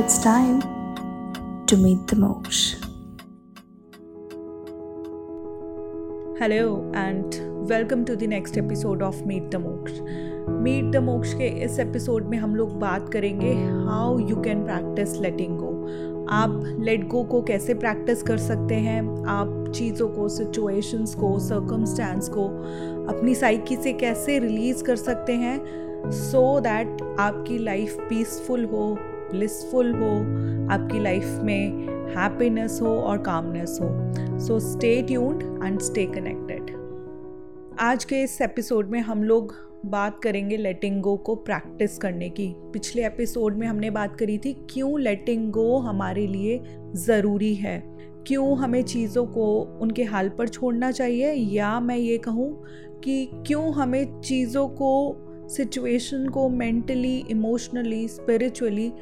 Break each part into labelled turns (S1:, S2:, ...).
S1: It's time to meet the Moksha.
S2: Hello and welcome to the next episode of meet the Moksha meet the Moksha के इस episode में हम लोग बात करेंगे how you can practice letting go आप let गो को कैसे प्रैक्टिस कर सकते हैं? आप चीज़ों को सिचुएशंस को सर्कमस्टेंस को अपनी साइकी से कैसे रिलीज़ कर सकते हैं? सो so दैट आपकी लाइफ पीसफुल हो ब्लिसफुल हो, आपकी लाइफ में हैप्पीनेस हो और कामनेस हो। So stay tuned and stay connected आज के इस एपिसोड में हम लोग बात करेंगे लेटिंग गो को प्रैक्टिस करने की। पिछले एपिसोड में हमने बात करी थी, क्यों लेटिंग गो हमारे लिए ज़रूरी है? क्यों हमें चीज़ों को उनके हाल पर छोड़ना चाहिए? या मैं ये कहूँ कि क्यों हमें चीज़ों को सिचुएशन को मेंटली इमोशनली स्पिरिचुअली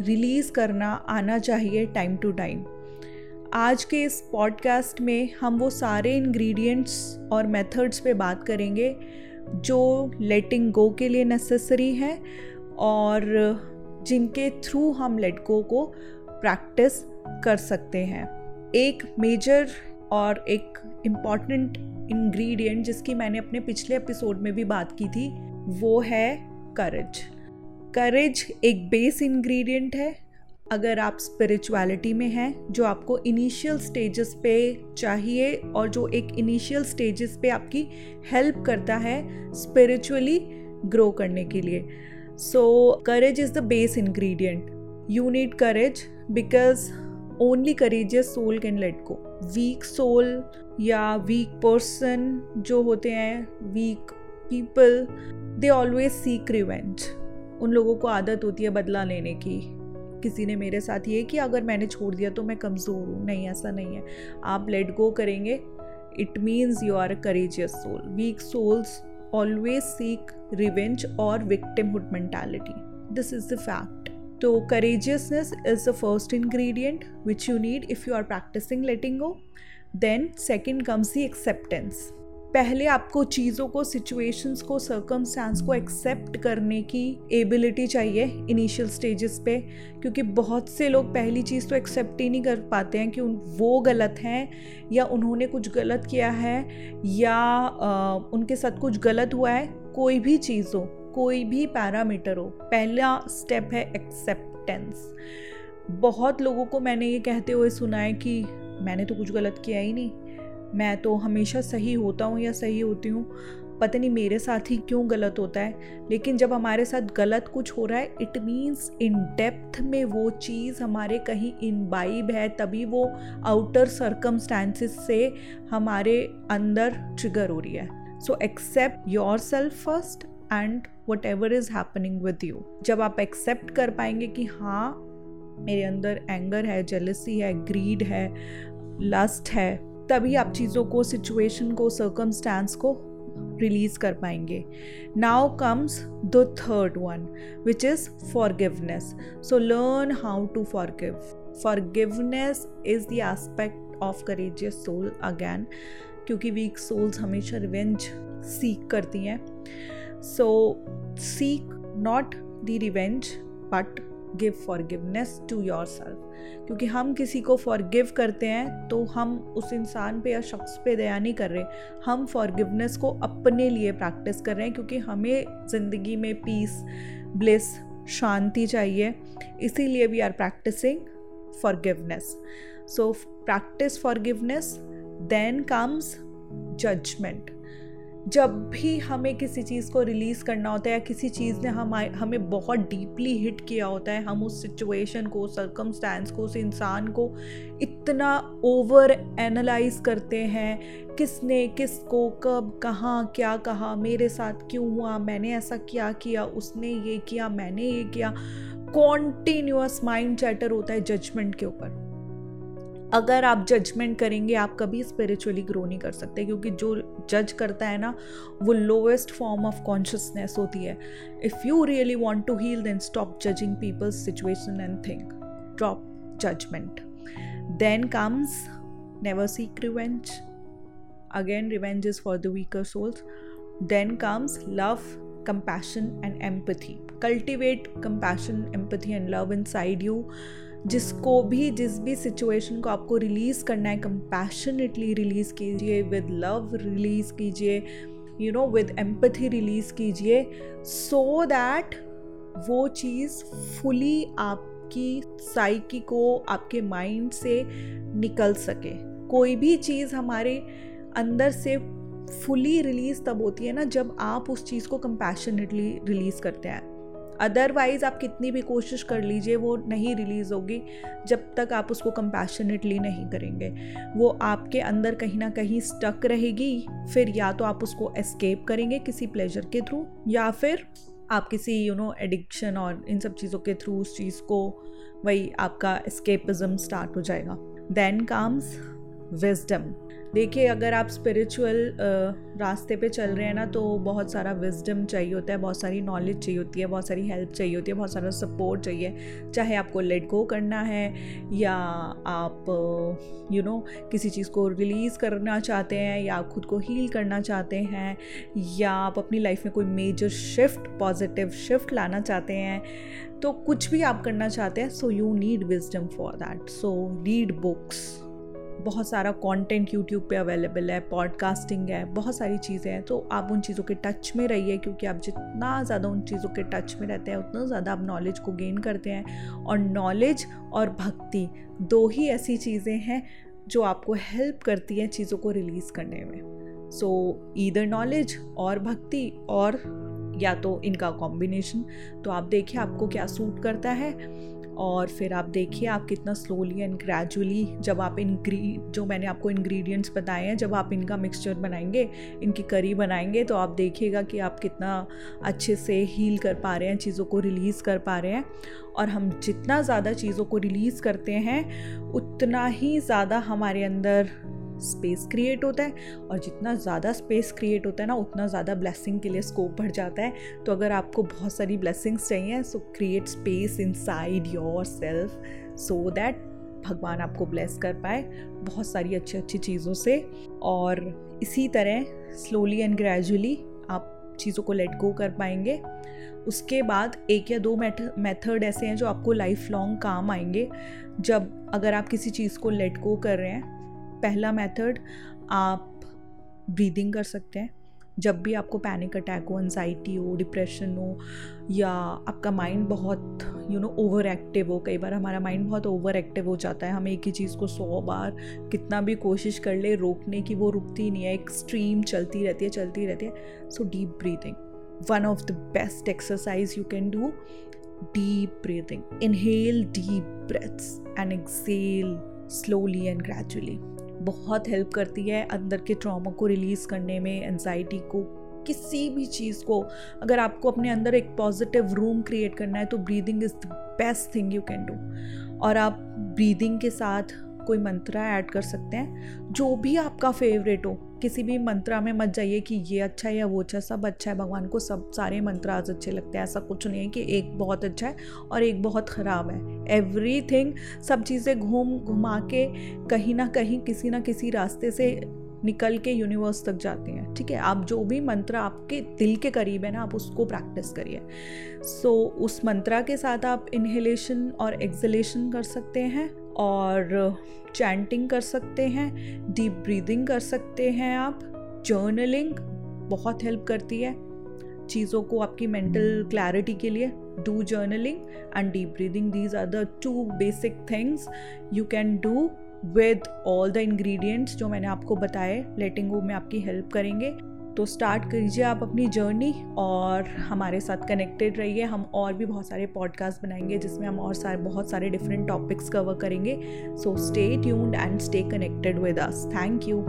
S2: रिलीज़ करना आना चाहिए टाइम टू टाइम आज के इस पॉडकास्ट में हम वो सारे इंग्रेडिएंट्स और मेथड्स पे बात करेंगे जो लेटिंग गो के लिए नेसेसरी है और जिनके थ्रू हम लेट गो को प्रैक्टिस कर सकते हैं। एक मेजर और एक इंपॉर्टेंट इंग्रेडिएंट जिसकी मैंने अपने पिछले एपिसोड में भी बात की थी वो है करेज करेज एक बेस इंग्रेडिएंट है. अगर आप स्पिरिचुअलिटी में हैं, जो आपको इनिशियल स्टेजेस पे चाहिए और जो एक इनिशियल स्टेजेस पे आपकी हेल्प करता है स्पिरिचुअली ग्रो करने के लिए. So courage is the base ingredient you need courage because only courageous soul can let go weak soul या वीक पर्सन जो होते हैं weak people they always seek revenge उन लोगों को आदत होती है बदला लेने की। किसी ने मेरे साथ ये कि अगर मैंने छोड़ दिया तो मैं कमज़ोर हूँ। नहीं, ऐसा नहीं है। आप लेट गो करेंगे। It means you are a courageous soul weak souls always seek revenge और victimhood mentality this is the fact तो courageousness is the first ingredient which you need if you are practicing letting go then second comes the acceptance पहले आपको चीज़ों को situations को circumstance को accept करने की एबिलिटी चाहिए इनिशियल स्टेजेस पे क्योंकि बहुत से लोग पहली चीज़ तो एक्सेप्ट ही नहीं कर पाते हैं कि वो गलत हैं या उन्होंने कुछ गलत किया है या आ, उनके साथ कुछ गलत हुआ है। कोई भी चीज़ हो कोई भी पैरामीटर हो पहला स्टेप है एक्सेप्टेंस बहुत लोगों को मैंने ये कहते हुए सुना है कि मैंने तो कुछ गलत किया ही नहीं। मैं तो हमेशा सही होता हूँ या सही होती हूँ। पता नहीं मेरे साथ ही क्यों गलत होता है। लेकिन जब हमारे साथ गलत कुछ हो रहा है इट मीन्स इन डेप्थ में वो चीज़ हमारे कहीं इनबाइब है, तभी वो आउटर सर्कमस्टांसिस से हमारे अंदर ट्रिगर हो रही है। So accept yourself first and whatever is happening with you जब आप एक्सेप्ट कर पाएँगे कि हाँ मेरे अंदर एंगर है जेलसी है ग्रीड है लस्ट है तभी आप चीज़ों को सिचुएशन को सर्कमस्टांस को रिलीज़ कर पाएँगे। Now comes the third one which is forgiveness so learn how to forgive forgiveness is the aspect of courageous soul again क्योंकि वीक सोल्स हमेशा रिवेंज सीख करती हैं। So seek not the revenge but give forgiveness to yourself क्योंकि हम किसी को forgive करते हैं तो हम उस इंसान पे या शख्स पे दया नहीं कर रहे। हम फॉरगिवनेस को अपने लिए प्रैक्टिस कर रहे हैं, क्योंकि हमें ज़िंदगी में पीस ब्लिस शांति चाहिए। इसीलिए we are practicing forgiveness so practice forgiveness then comes judgement जब भी हमें किसी चीज़ को रिलीज़ करना होता है या किसी चीज़ ने हम हमें बहुत डीपली हिट किया होता है, हम उस सिचुएशन को सरकमस्टेंस को, उस इंसान को इतना ओवर एनालाइज करते हैं, किसने किसको, कब, कहाँ, क्या कहा, मेरे साथ क्यों हुआ, मैंने ऐसा क्या किया, उसने ये किया, मैंने ये किया कॉन्टीन्यूस माइंड चैटर होता है जजमेंट के ऊपर। अगर आप जजमेंट करेंगे, आप कभी स्पिरिचुअली ग्रो नहीं कर सकते, क्योंकि जो जज करता है ना, वो लोएस्ट फॉर्म ऑफ़ कॉन्शियसनेस होती है। If you really want to heal then stop judging people's situation and think drop judgement then comes never seek revenge again revenge is for the weaker souls then comes love compassion and empathy cultivate compassion empathy and love inside you जिसको भी, जिस भी situation को आपको release करना है compassionately release कीजिए with love release कीजिए you know with empathy release कीजिए सो दैट वो चीज़ फुली आपकी साइकी को, आपके माइंड से निकल सके। कोई भी चीज़ हमारे अंदर से फुली रिलीज़ तब होती है ना, जब आप उस चीज़ को कंपैशनेटली रिलीज़ करते हैं। अदरवाइज़ आप कितनी भी कोशिश कर लीजिए, वो नहीं रिलीज़ होगी जब तक आप उसको कंपैशनेटली नहीं करेंगे। वो आपके अंदर कहीं ना कहीं स्टक रहेगी, फिर या तो आप उसको एस्केप करेंगे किसी प्लेजर के थ्रू या फिर आप किसी यू नो एडिक्शन और इन सब चीज़ों के थ्रू उस चीज़ को, वही आपका एस्केपिज्म स्टार्ट हो जाएगा। देन कम्स विजडम देखिए, अगर आप स्पिरिचुअल रास्ते पे चल रहे हैं ना तो बहुत सारा विजडम चाहिए होता है, बहुत सारी नॉलेज चाहिए होती है, बहुत सारी हेल्प चाहिए होती है, बहुत सारा सपोर्ट चाहिए। चाहे आपको लेट गो करना है, या आप यू नो किसी चीज़ को रिलीज़ करना चाहते हैं, या आप खुद को हील करना चाहते हैं, या आप अपनी लाइफ में कोई मेजर शिफ्ट पॉजिटिव शिफ्ट लाना चाहते हैं तो कुछ भी आप करना चाहते हैं so you need wisdom for that so read books बहुत सारा कंटेंट यूट्यूब पे अवेलेबल है पॉडकास्टिंग है, बहुत सारी चीज़ें हैं तो आप उन चीज़ों के टच में रहिए क्योंकि आप जितना ज़्यादा उन चीज़ों के टच में रहते हैं, उतना ज़्यादा आप नॉलेज को गेन करते हैं और नॉलेज और भक्ति दो ही ऐसी चीज़ें हैं जो आपको हेल्प करती हैं चीज़ों को रिलीज़ करने में। सो ईदर नॉलेज और भक्ति और या तो इनका कॉम्बिनेशन तो आप देखिए आपको क्या सूट करता है। और फिर आप देखिए, आप कितना स्लोली एंड ग्रेजुअली जब आप इनग्री जो मैंने आपको इंग्रेडिएंट्स बताए हैं, जब आप इनका मिक्सचर बनाएँगे, इनकी करी बनाएँगे तो आप देखिएगा कि आप कितना अच्छे से हील कर पा रहे हैं, चीज़ों को रिलीज़ कर पा रहे हैं। और हम जितना ज़्यादा चीज़ों को रिलीज़ करते हैं, उतना ही ज़्यादा हमारे अंदर स्पेस क्रिएट होता है और जितना ज़्यादा स्पेस क्रिएट होता है ना, उतना ज़्यादा ब्लेसिंग के लिए स्कोप बढ़ जाता है। तो अगर आपको बहुत सारी ब्लेसिंग्स चाहिए so create space inside yourself so that भगवान आपको ब्लेस कर पाए बहुत सारी अच्छी अच्छी चीज़ों से। और इसी तरह स्लोली एंड ग्रेजुअली आप चीज़ों को लेट गो कर पाएँगे। उसके बाद एक या दो मेथड ऐसे हैं जो आपको लाइफ लॉन्ग काम आएँगे। जब अगर आप किसी चीज़ को लेट गो कर रहे हैं पहला मेथड आप ब्रीदिंग कर सकते हैं। जब भी आपको पैनिक अटैक हो एनजाइटी हो डिप्रेशन हो, या आपका माइंड बहुत यू नो ओवर एक्टिव हो, कई बार हमारा माइंड बहुत ओवर एक्टिव हो जाता है। हम एक ही चीज़ को सौ बार कितना भी कोशिश कर ले, रोकने की वो रुकती नहीं है एक स्ट्रीम चलती रहती है, चलती रहती है। So deep breathing one of the best exercise you can do deep breathing inhale deep breaths and exhale slowly and gradually बहुत हेल्प करती है अंदर के ट्रॉमा को रिलीज़ करने में एनजाइटी को, किसी भी चीज़ को। अगर आपको अपने अंदर एक पॉजिटिव रूम क्रिएट करना है तो breathing is the best thing you can do और आप ब्रीदिंग के साथ कोई मंत्रा ऐड कर सकते हैं, जो भी आपका फेवरेट हो। किसी भी मंत्रा में मत जाइए कि ये अच्छा है या वो अच्छा सब अच्छा है। भगवान को सब सारे मंत्र आज अच्छे लगते हैं। ऐसा कुछ नहीं है कि एक बहुत अच्छा है और एक बहुत ख़राब है। एवरी थिंग सब चीज़ें घूम घुमा के कहीं ना कहीं किसी ना किसी रास्ते से निकल के यूनिवर्स तक जाती हैं। ठीक है? आप जो भी मंत्र आपके दिल के करीब है ना आप उसको प्रैक्टिस करिए। सो so, उस मंत्रा के साथ आप इनहेलेशन और एक्सलेशन कर सकते हैं। और चैंटिंग कर सकते हैं डीप ब्रीदिंग कर सकते हैं आप जर्नलिंग बहुत हेल्प करती है चीज़ों को आपकी मेंटल क्लैरिटी के लिए। Do journaling and deep breathing these are the two basic things you can do with all the ingredients जो मैंने आपको बताए लेटिंग वो में आपकी हेल्प करेंगे। तो स्टार्ट कीजिए आप अपनी जर्नी और हमारे साथ कनेक्टेड रहिए। हम और भी बहुत सारे पॉडकास्ट बनाएँगे जिसमें हम और सारे, बहुत सारे डिफरेंट टॉपिक्स कवर करेंगे। So stay tuned and stay connected with us thank you